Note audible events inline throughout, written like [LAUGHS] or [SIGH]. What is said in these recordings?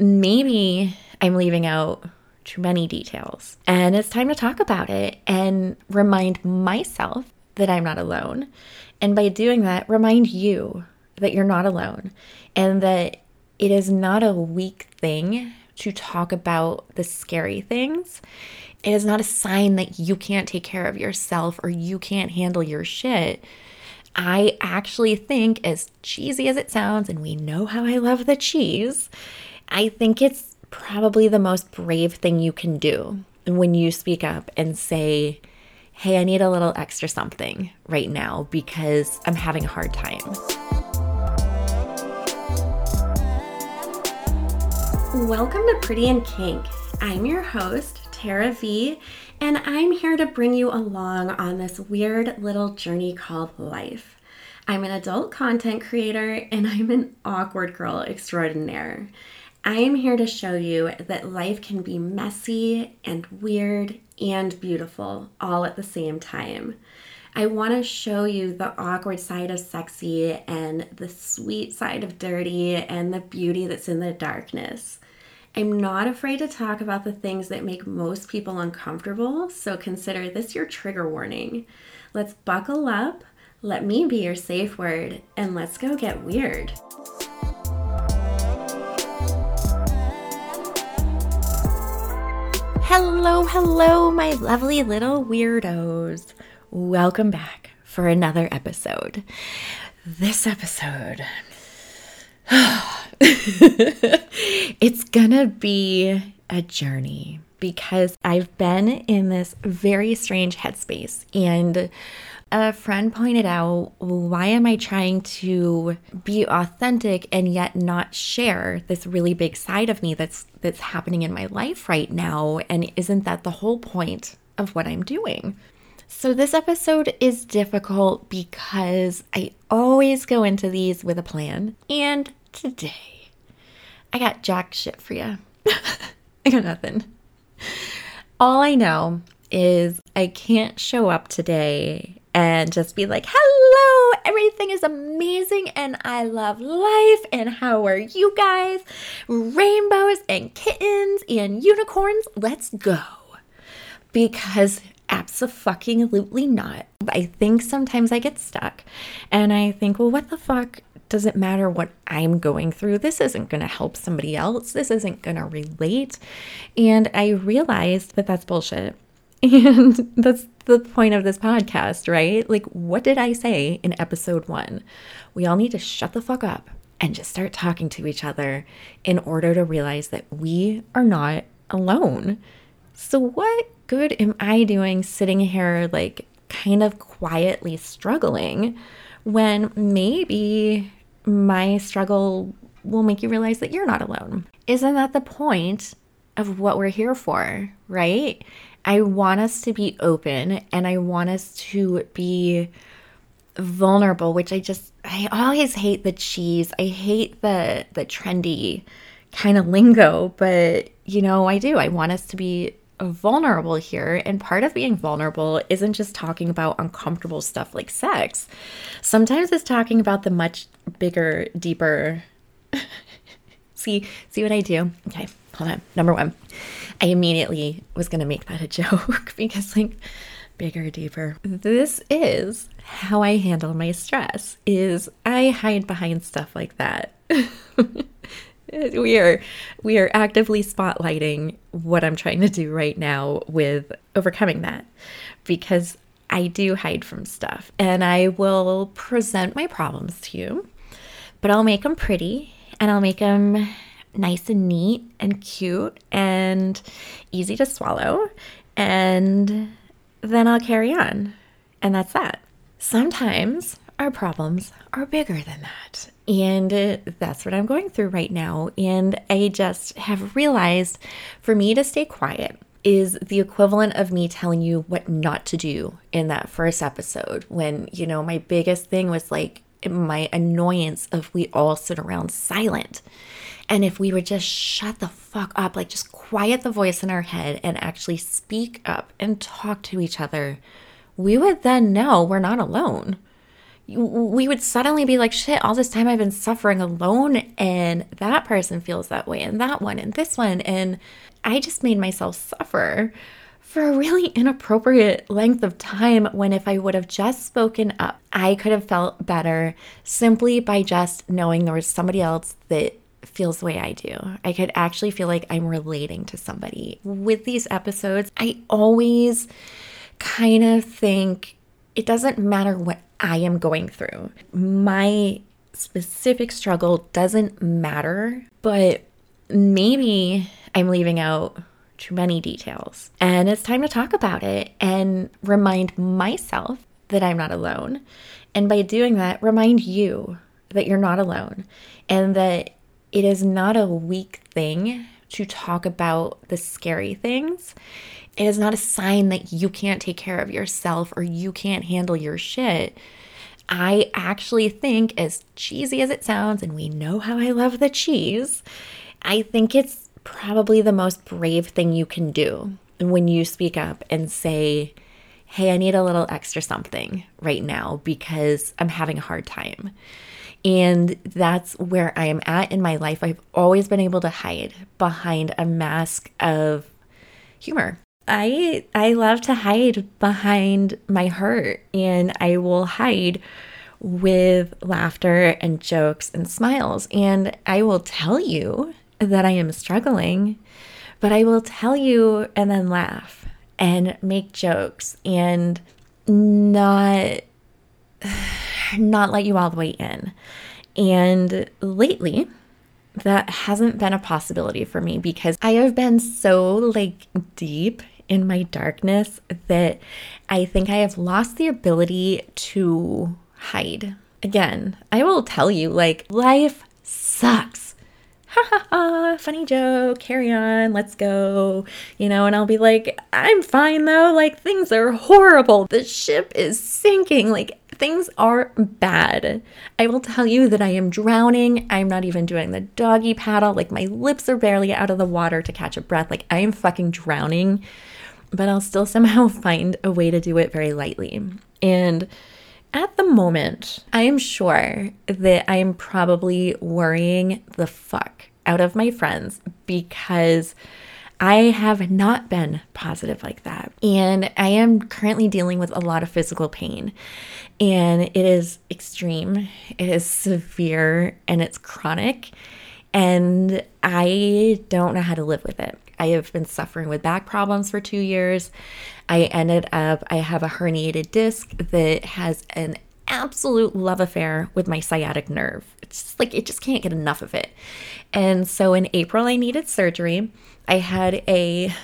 maybe I'm leaving out too many details. And it's time to talk about it and remind myself that I'm not alone. And by doing that, remind you that you're not alone and that it is not a weak thing to talk about the scary things. It is not a sign that you can't take care of yourself or you can't handle your shit. I actually think, as cheesy as it sounds, and we know how I love the cheese, I think it's probably the most brave thing you can do when you speak up and say, Hey, I need a little extra something right now because I'm having a hard time. Welcome to Pretty in Kink. I'm your host, Tera Vee, and I'm here to bring you along on this weird little journey called life. I'm an adult content creator and I'm an awkward girl extraordinaire. I am here to show you that life can be messy and weird and beautiful all at the same time. I want to show you the awkward side of sexy and the sweet side of dirty and the beauty that's in the darkness. I'm not afraid to talk about the things that make most people uncomfortable, so consider this your trigger warning. Let's buckle up, let me be your safe word, and let's go get weird. Hello, hello, my lovely little weirdos. Welcome back for another episode. This episode, [SIGHS] it's gonna be a journey because I've been in this very strange headspace and a friend pointed out, why am I trying to be authentic and yet not share this really big side of me that's that's happening in my life right now and isn't that the whole point of what I'm doing? So this episode is difficult because I always go into these with a plan and today I got jack shit for you. [LAUGHS] I got nothing. All I know is I can't show up today and just be like, hello, everything is amazing and I love life. And how are you guys? Rainbows and kittens and unicorns. Let's go. Because absolutely not. I think sometimes I get stuck and I think, well, what the fuck does it matter what I'm going through? This isn't going to help somebody else. This isn't going to relate. And I realized that that's bullshit. [LAUGHS] And that's the point of this podcast, right? Like, what did I say in episode one? We all need to shut the fuck up and just start talking to each other in order to realize that we are not alone. So, what good am I doing sitting here, like, kind of quietly struggling when maybe my struggle will make you realize that you're not alone? Isn't that the point of what we're here for, right? I want us to be open and I want us to be vulnerable, which I just I always hate the cheese. I hate the the trendy kind of lingo, but you know, I do. I want us to be vulnerable here. And part of being vulnerable isn't just talking about uncomfortable stuff like sex. Sometimes it's talking about the much bigger, deeper [LAUGHS] see see what I do? Okay, hold on. Number one. I immediately was going to make that a [LAUGHS] joke because, like, bigger, deeper. This is how I handle my stress is I hide behind stuff like that. [LAUGHS] we are we are actively spotlighting what I'm trying to do right now with overcoming that because I do hide from stuff and I will present my problems to you, but I'll make them pretty and I'll make them nice and neat and cute and easy to swallow. And then I'll carry on. And that's that. Sometimes our problems are bigger than that. And that's what I'm going through right now. And I just have realized for me to stay quiet is the equivalent of me telling you what not to do in that first episode when, you know, my biggest thing was like my annoyance of we all sit around silent. And if we would just shut the fuck up, like just quiet the voice in our head and actually speak up and talk to each other, we would then know we're not alone. we would suddenly be like, shit, all this time I've been suffering alone, and that person feels that way, and that one, and this one. And I just made myself suffer for a really inappropriate length of time when if I would have just spoken up, I could have felt better simply by just knowing there was somebody else that feels the way I do. I could actually feel like I'm relating to somebody. With these episodes, I always kind of think it doesn't matter what I am going through. My specific struggle doesn't matter, but maybe I'm leaving out too many details. And it's time to talk about it and remind myself that I'm not alone. And by doing that, remind you that you're not alone and that it is not a weak thing to talk about the scary things. It is not a sign that you can't take care of yourself or you can't handle your shit. I actually think, as cheesy as it sounds, and we know how I love the cheese, I think it's probably the most brave thing you can do when you speak up and say, Hey, I need a little extra something right now because I'm having a hard time. And that's where I am at in my life. I've always been able to hide behind a mask of humor. I I love to hide behind my hurt and I will hide with laughter and jokes and smiles. And I will tell you that I am struggling, but I will tell you and then laugh and make jokes and not [SIGHS] not let you all the way in. And lately, that hasn't been a possibility for me because I have been so like deep in my darkness that I think I have lost the ability to hide. Again, I will tell you like life sucks [LAUGHS] ha ha ha, funny joke, carry on, let's go. You know, and I'll be like, I'm fine though. Like, things are horrible. The ship is sinking. Like, things are bad. I will tell you that I am drowning. I'm not even doing the doggy paddle. Like, my lips are barely out of the water to catch a breath. Like, I am fucking drowning, but I'll still somehow [LAUGHS] find a way to do it very lightly. And at the moment, I am sure that I am probably worrying the fuck out of my friends because I have not been positive like that. And I am currently dealing with a lot of physical pain. And it is extreme, it is severe, and it's chronic. And I don't know how to live with it. I have been suffering with back problems for two years. I ended up, I have a herniated disc that has an absolute love affair with my sciatic nerve. It's just like, it just can't get enough of it. And so in April, I needed surgery. I had a,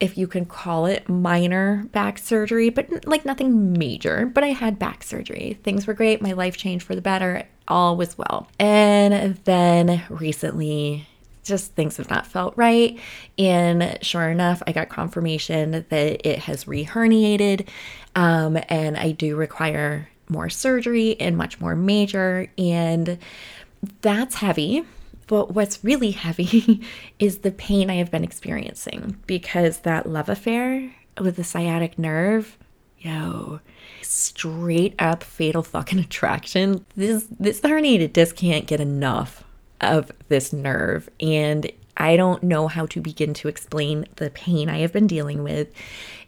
if you can call it minor back surgery, but like nothing major, but I had back surgery. Things were great. My life changed for the better. All was well. And then recently, just things have not felt right. And sure enough, I got confirmation that it has reherniated. Um, and I do require more surgery and much more major. And that's heavy. But what's really heavy [LAUGHS] is the pain I have been experiencing because that love affair with the sciatic nerve, yo, straight up fatal fucking [LAUGHS] attraction. This this herniated disc can't get enough of this nerve and I don't know how to begin to explain the pain I have been dealing with.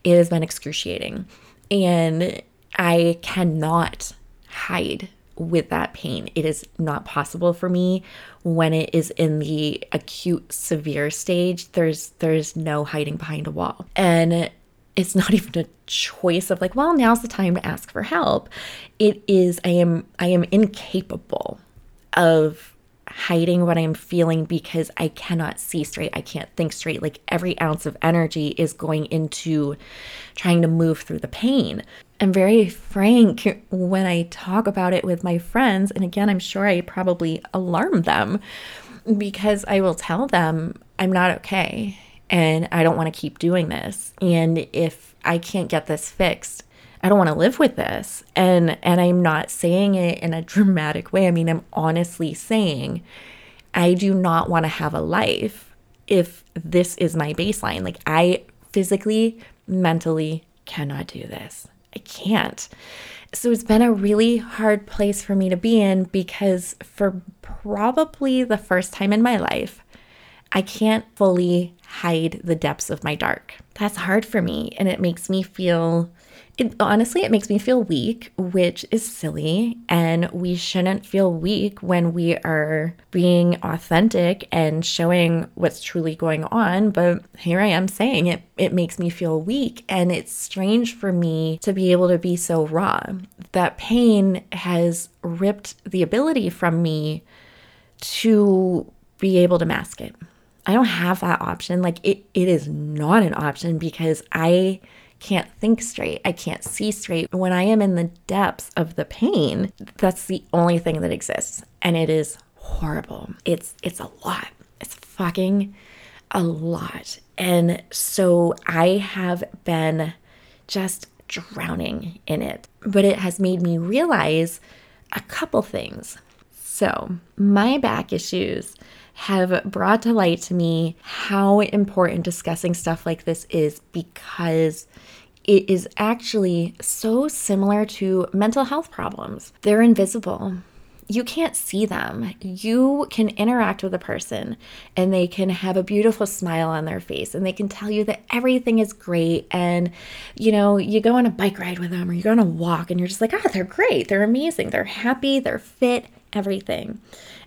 It has been excruciating. And I cannot hide with that pain. It is not possible for me when it is in the acute severe stage. There's there's no hiding behind a wall. And it's not [LAUGHS] even a choice of like, well, now's the time to ask for help. It is I am I am incapable of hiding what I'm feeling because I cannot see straight. I can't think straight. Like every ounce of energy is going into trying to move through the pain. I'm very frank when I talk about it with my friends. And again, I'm sure I probably alarm them because I will tell them I'm not okay and I don't want to keep doing this. And if I can't get this fixed, I don't want to live with this. And and I'm not saying it in a dramatic way. I mean, I'm honestly saying I do not want to have a life if this is my baseline. Like I physically, mentally cannot do this. I can't. So it's been a really hard place for me to be in because for probably the first time in my life, I can't fully hide the depths of my dark. That's hard for me and it makes me feel it, honestly, it makes me feel weak, which is silly. And we shouldn't feel weak when we are being authentic and showing what's truly going on. But here I am saying it, it makes me feel weak. And it's strange for me to be able to be so raw. That pain has ripped the ability from me to be able to mask it. I don't have that option. Like it, it is not an option because I can't think straight. I can't see straight. When I am in the depths of the pain, that's the only thing that exists. And it is horrible. It's it's a lot. It's fucking a lot. And so I have been just drowning in it. But it has made me realize a couple things. So, my back issues have brought to light to me how important discussing stuff like this is because it is actually so similar to mental health problems. They're invisible. You can't see them. You can interact with a person and they can have a beautiful smile on their face and they can tell you that everything is great. And, you know, you go on a bike ride with them or you go on a walk and you're just like, ah, oh, they're great. They're amazing. They're happy. They're fit, everything.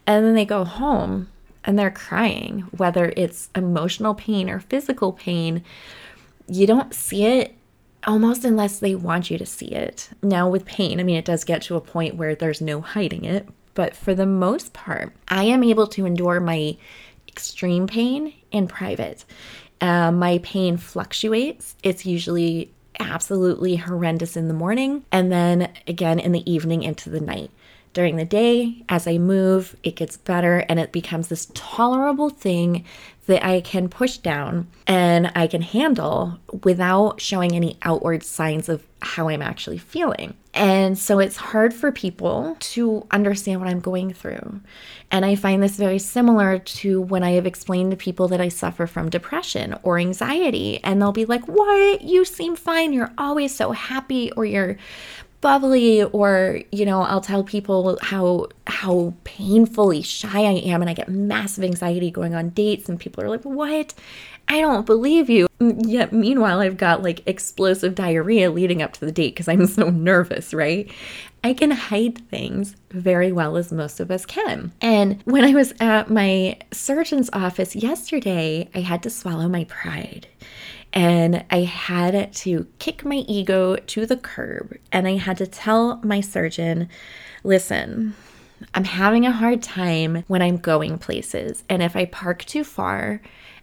And then they go home and they're crying, whether it's emotional pain or physical pain. You don't see it almost unless they want you to see it. Now, with pain, I mean, it does get to a point where there's no hiding it, but for the most part, I am able to endure my extreme pain in private. Uh, my pain fluctuates. It's usually absolutely horrendous in the morning and then again in the evening into the night. During the day, as I move, it gets better and it becomes this tolerable thing that I can push down and I can handle without showing any outward signs of how I'm actually feeling. And so it's hard for people to understand what I'm going through. And I find this very similar to when I have explained to people that I suffer from depression or anxiety. And they'll be like, What? You seem fine. You're always so happy, or you're bubbly or you know i'll tell people how how painfully shy i am and i get massive anxiety going on dates and people are like what? I don't believe you. Yet meanwhile i've got like explosive diarrhea leading up to the date because i'm so nervous right? I can hide things very well as most of us can. And when i was at my surgeon's office yesterday i had to swallow my pride and I had to kick my ego to the curb. And I had to tell my surgeon, listen, I'm having a hard time when I'm going places. And if I park too far,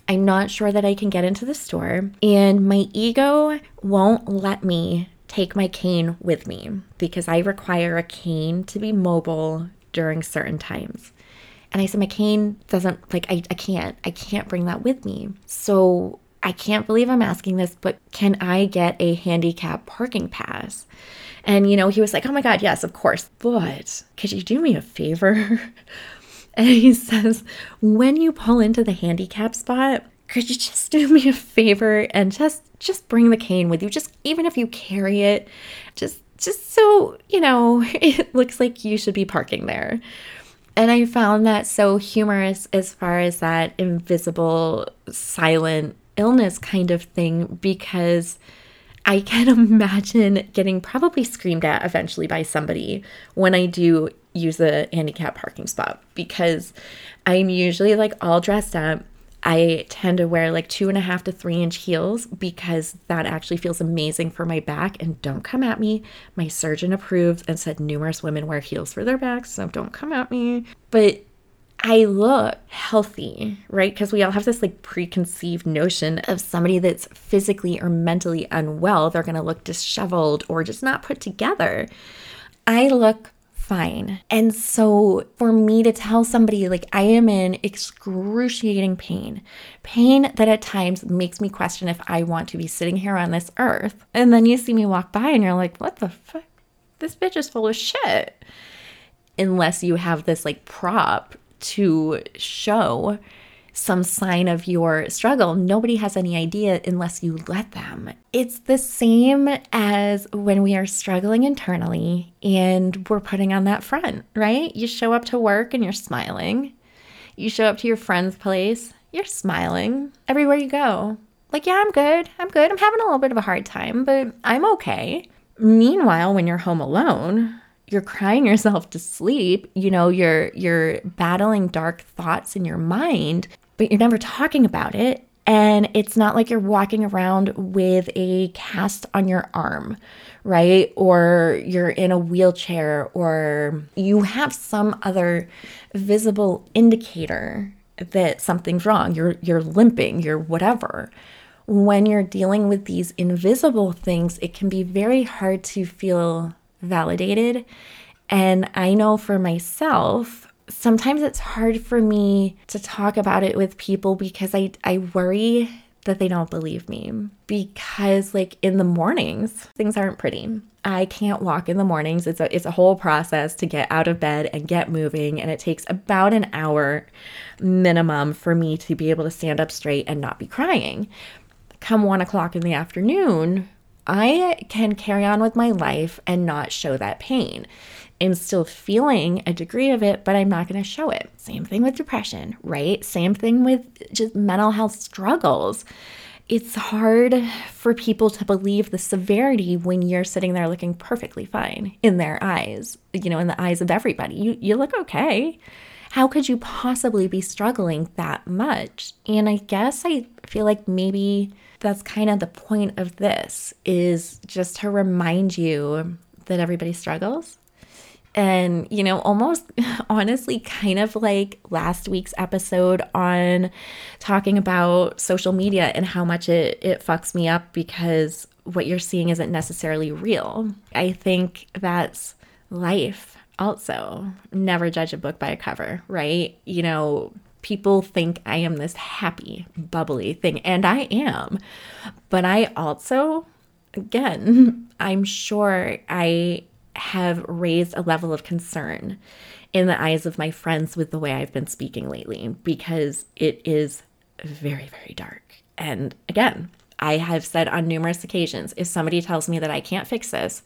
I'm not sure that I can get into the store. And my ego won't let me take my cane with me because I require a cane to be mobile during certain times. And I said, my cane doesn't, like, I, I can't, I can't bring that with me. So I can't believe I'm asking this, but can I get a handicap parking pass? And, you know, he was like, oh my God, yes, of course. But could you do me a favor? [LAUGHS] and he says, when you pull into the handicap spot, could you just do me a favor and just just bring the cane with you just even if you carry it just just so you know [LAUGHS] it looks like you should be parking there and i found that so humorous as far as that invisible silent illness kind of thing because I can [LAUGHS] imagine getting probably screamed at eventually by somebody when I do use a handicap parking spot because I'm usually like all dressed up. I tend to wear like two and a half to three inch heels because that actually feels amazing for my back. And don't come at me. My surgeon approves and said numerous women wear heels for their backs, so don't come at me. But I look healthy, right? Because we all have this like preconceived notion of somebody that's physically or mentally unwell. They're going to look disheveled or just not put together. I look fine. And so for me to tell somebody, like, I am in excruciating pain, pain that at times makes me question if I want to be sitting here on this earth. And then you see me walk by and you're like, what the fuck? This bitch is full of shit. Unless you have this like prop to show some sign of your struggle. Nobody has any idea unless you let them. It's the same as when we are struggling internally and we're putting on that front, right? You show up to work and you're smiling. You show up to your friend's place, you're smiling everywhere you go. Like, yeah, I'm good. I'm good. I'm having a little bit of a hard time, but I'm okay. Meanwhile, when you're home alone, you're crying yourself to sleep you know you're you're battling dark thoughts in your mind but you're never talking about it. And it's not like you're walking around with a cast on your arm, right? Or you're in a wheelchair, or you have some other visible indicator that something's wrong. You're you're limping, you're whatever. When you're dealing with these invisible things, it can be very hard to feel validated. And I know for myself, sometimes it's hard for me to talk about it with people because I, I worry that they don't believe me because like in the mornings things aren't pretty. I can't walk in the mornings. It's a it's a whole process to get out of bed and get moving and it takes about an hour minimum for me to be able to stand up straight and not be crying. Come one o'clock in the afternoon, I can carry on with my life and not show that pain. I'm still feeling a degree of it, but I'm not going to show it. Same thing with depression, right? Same thing with just mental health struggles. It's hard for people to believe the severity when you're sitting there looking perfectly fine in their eyes, you know, in the eyes of everybody. You, you look okay. How could you possibly be struggling that much? And I guess I feel like maybe that's kind of the point of this is just to remind you that everybody struggles and, you know, almost [LAUGHS] honestly, kind of like last week's episode on talking about social media and how much it, it fucks me up because what you're seeing isn't necessarily real. I think that's life also. Never judge a book by a cover, right? You know, people think I am this happy, bubbly thing, and I am. But I also, again, [LAUGHS] I'm sure I have raised a level of concern in the eyes of my friends with the way I've been speaking lately because it is very, very dark. And again, I have said on numerous occasions if somebody tells me that I can't fix this,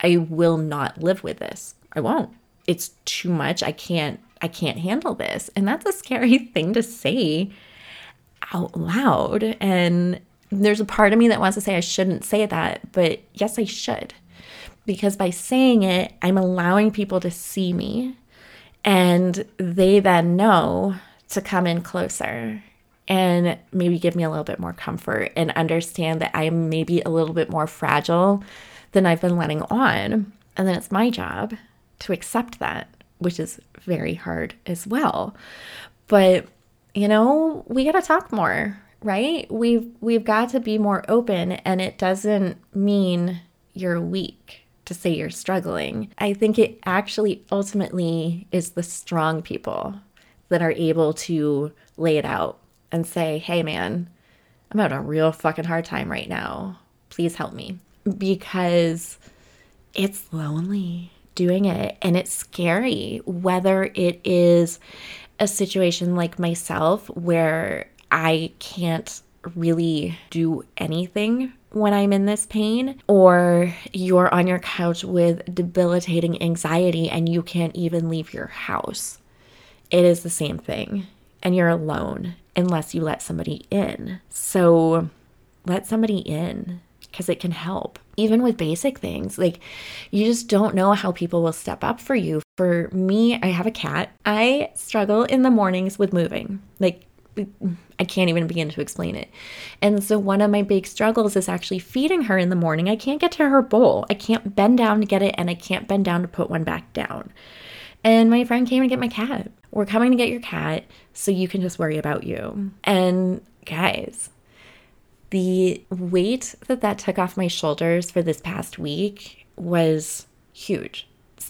I will not live with this. I won't. It's too much. I can't I can't handle this. And that's a scary [LAUGHS] thing to say out loud. And there's a part of me that wants to say I shouldn't say that, but yes, I should because by saying it, I'm allowing people to see me and they then know to come in closer and maybe give me a little bit more comfort and understand that I'm maybe a little bit more fragile than I've been letting on. And then it's my job to accept that, which is very hard as well. But you know, we got to talk more, right? We've we've got to be more open and it doesn't mean you're weak to say you're struggling. I think it actually ultimately is the strong people that are able to lay it out and say, hey, man, I'm having a real fucking hard time right now. Please help me. Because it's lonely doing it and it's scary, whether it is a situation like myself where I can't really do anything when I'm in this pain, or you're on your couch with debilitating anxiety and you can't even leave your house. It is the same thing, and you're alone unless you let somebody in. So let somebody in because it can help. Even with basic things, like you just don't know how people will step up for you. For me, I have a cat. I struggle in the mornings with moving. Like I can't even begin to explain it. And so one of my big struggles is actually feeding her in the morning. I can't get to her bowl. I can't bend down to get it and I can't bend down to put one back down. And my friend came to get my cat. We're coming to get your cat so you can just worry about you. And guys, the weight that that took off my shoulders for this past week was huge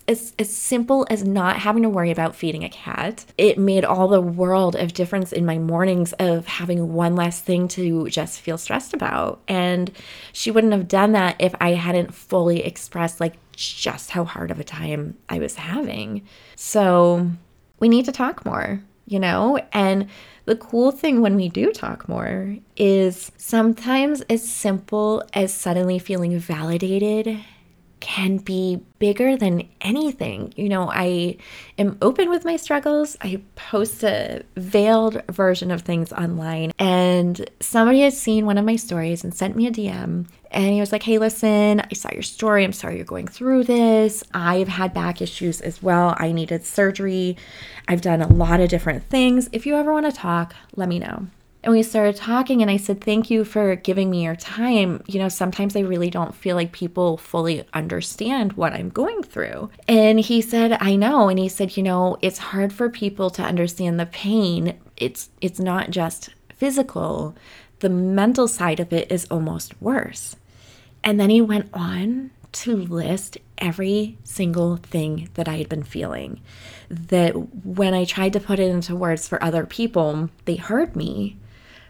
as, as simple as not having to worry about feeding a cat. It made all the world of difference in my mornings of having one less thing to just feel stressed about. And she wouldn't have done that if I hadn't fully expressed like just how hard of a time I was having. So we need to talk more, you know? And The cool thing when we do talk more is sometimes as simple as suddenly feeling validated can be bigger than anything. You know, I am open with my struggles. I post a veiled version of things online, and somebody had seen one of my stories and sent me a DM. And he was like, Hey, listen, I saw your story. I'm sorry you're going through this. I've had back issues as well. I needed surgery. I've done a lot of different things. If you ever want to talk, let me know. And we started talking, and I said, Thank you for giving me your time. You know, sometimes I really don't feel like people fully understand what I'm going through. And he said, I know. And he said, You know, it's hard for people to understand the pain. It's it's not just physical. The mental side of it is almost worse. And then he went on to list every single thing that I had been feeling. That when I tried to put it into words for other people, they heard me,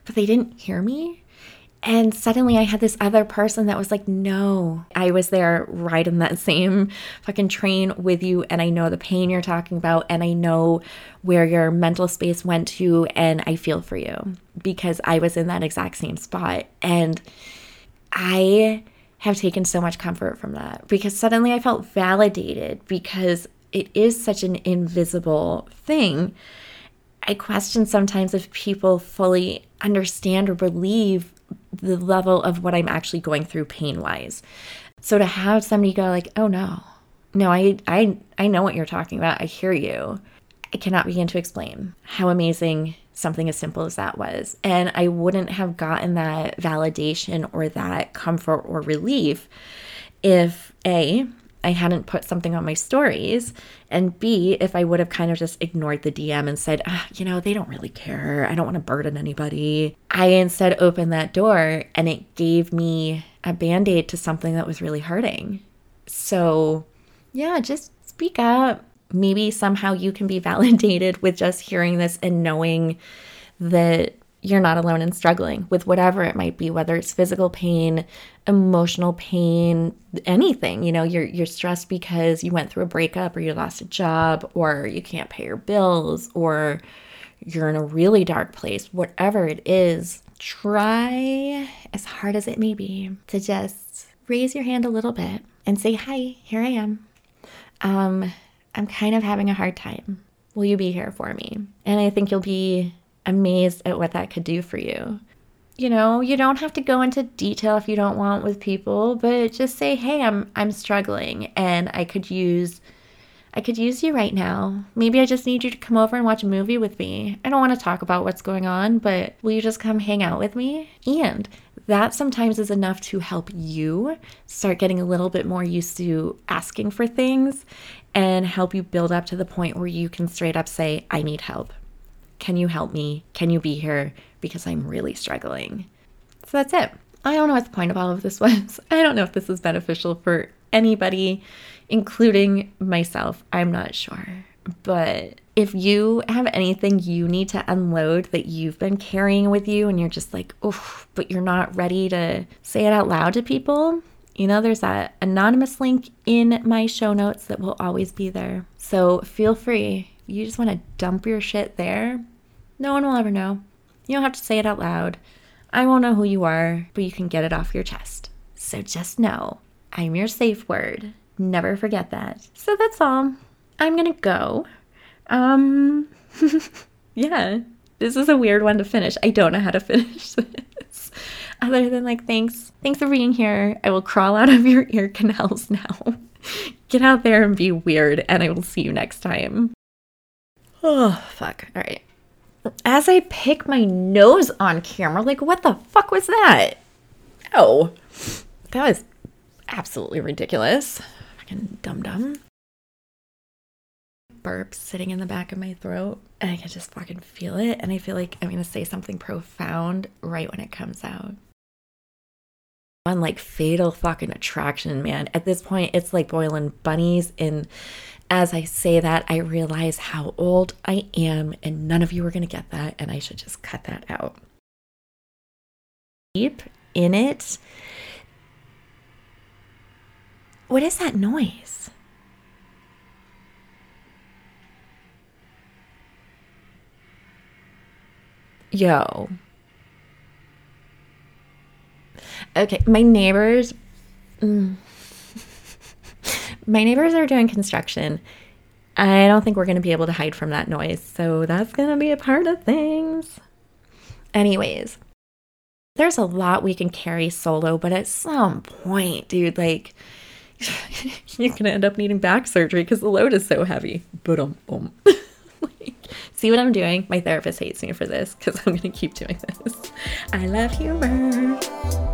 but they didn't hear me. And suddenly I had this other person that was like, no, I was there in that [LAUGHS] same fucking train with you. And I know the pain you're talking about. And I know where your mental space went to. And I feel for you because I was in that exact same spot. And I have taken so much comfort from that because suddenly I felt validated because it is such an invisible thing I question sometimes if people fully understand or believe the level of what I'm actually going through pain wise. So to have somebody go like, "Oh no. No, I I I know what you're talking about. I hear you." I cannot begin to explain how amazing something as simple as that was. And I wouldn't have gotten that validation or that comfort or relief if A, I hadn't put something on my stories. And B, if I would have kind of just ignored the DM and said, ah, you know, they don't really care. I don't want to burden anybody. I instead opened that door and it gave me a band aid to something that was really hurting. So, yeah, just speak up. Maybe somehow you can be [LAUGHS] validated with just hearing this and knowing that you're not alone in struggling with whatever it might be, whether it's physical pain, emotional pain, anything. You know, you're you're stressed because you went through a breakup or you lost a job or you can't pay your bills or you're in a really dark place. Whatever it is, try as hard as it may be to just raise your hand a little bit and say, "Hi, here I am. Um, I'm kind of having a hard time. Will you be here for me?" And I think you'll be amazed at what that could do for you. You know, you don't have to go into detail if you don't want with people, but just say, "Hey, I'm I'm struggling and I could use I could use you right now. Maybe I just need you to come over and watch a movie with me. I don't want to talk about what's going on, but will you just come hang out with me?" And that sometimes is enough to help you start getting a little bit more used to asking for things and help you build up to the point where you can straight up say, I need help. Can you help me? Can you be here? Because I'm really struggling. So that's it. I don't know what the point of all of this [LAUGHS] was. I don't know if this is beneficial for anybody, including myself. I'm not sure. But if you have anything you need to unload that you've been carrying with you and you're just like, oh, but you're not ready to say it out loud to people, you know, there's that anonymous link in my show notes that will always be there. So feel free you just want to dump your shit there, no one will ever know. You don't have to say it out loud. I won't know who you are, but you can get it off your chest. So just know I'm your safe word. Never forget that. So that's all. I'm to go. Um, [LAUGHS] yeah, this is a weird one to finish. I don't know how to [LAUGHS] finish this. Other than like, thanks. Thanks for being here. I will crawl out of your ear canals [LAUGHS] now. Get out there and be weird, and I will see you next time. Oh, fuck. All right. As I pick my nose on camera, like, what the fuck was that? Oh, that was absolutely ridiculous. Fucking dum dum. Burp sitting in the back of my throat, and I can just fucking feel it. And I feel like I'm gonna say something profound right when it comes out. On like fatal fucking attraction, man. At this point, it's like boiling bunnies in as I say that, I realize how old I am, and none of you are going to get that, and I should just cut that out. Deep in it. What is that noise? Yo. Okay, my neighbors. Mm, my neighbors are doing construction. I don't think we're going to be able to hide from that noise. So that's going to be a part of things. Anyways, there's a lot we can carry solo, but at some point, dude, like, [LAUGHS] you're going to end up needing back surgery because the load is so heavy. But um, [LAUGHS] like, see what I'm doing? My therapist hates me for this because I'm going to keep doing this. I love humor.